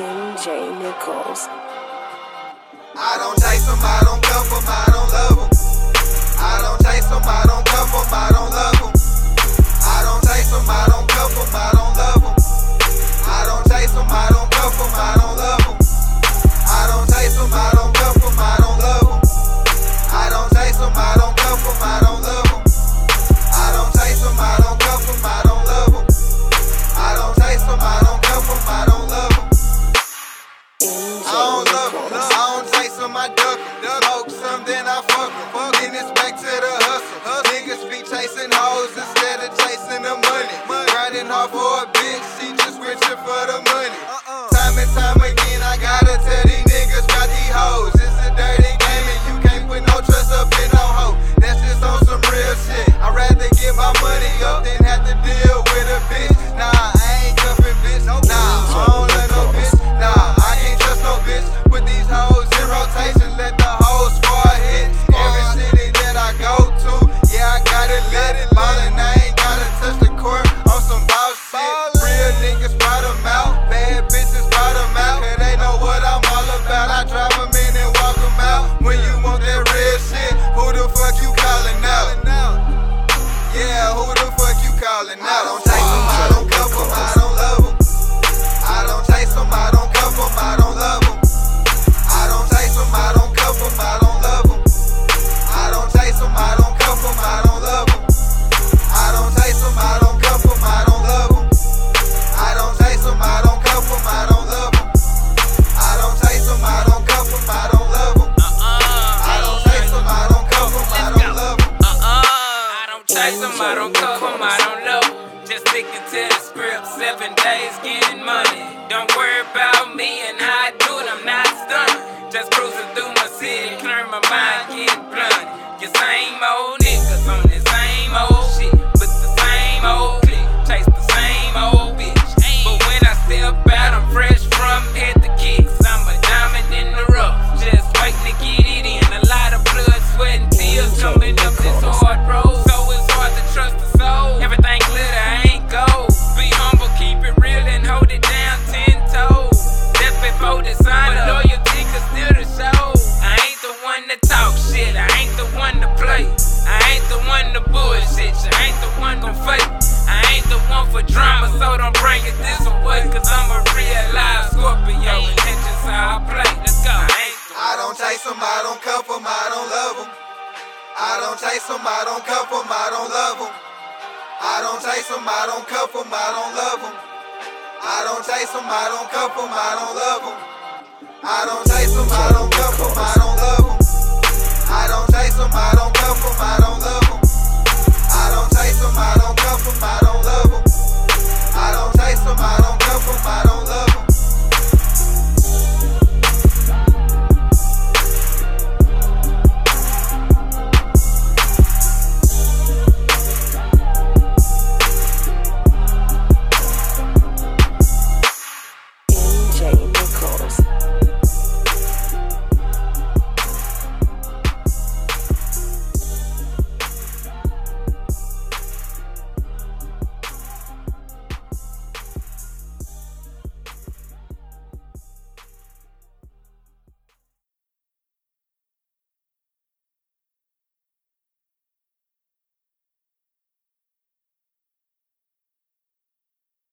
MJ Nichols. I don't dice them, I don't cuff them, I chasing hoes instead of chasing the money. Grinding hard for a bitch, she just reaching for the like some I don't cuff, them I don't love. Just sticking to the script, seven days getting money. Don't worry about me and how I do it, I'm not stunned. Just cruising through my city, clearing my mind, getting blunt. Your same old know don't bring it this way, cause I'm a real live Scorpio, and that's just how I play. Let's go. I don't chase them, I don't cuff them, I don't love them. I don't chase them, I don't cuff them, I don't love them. I don't chase them, I don't cuff them, I don't love them. I don't chase them, I don't cuff them, I don't love them. I don't chase them, I don't cuff them.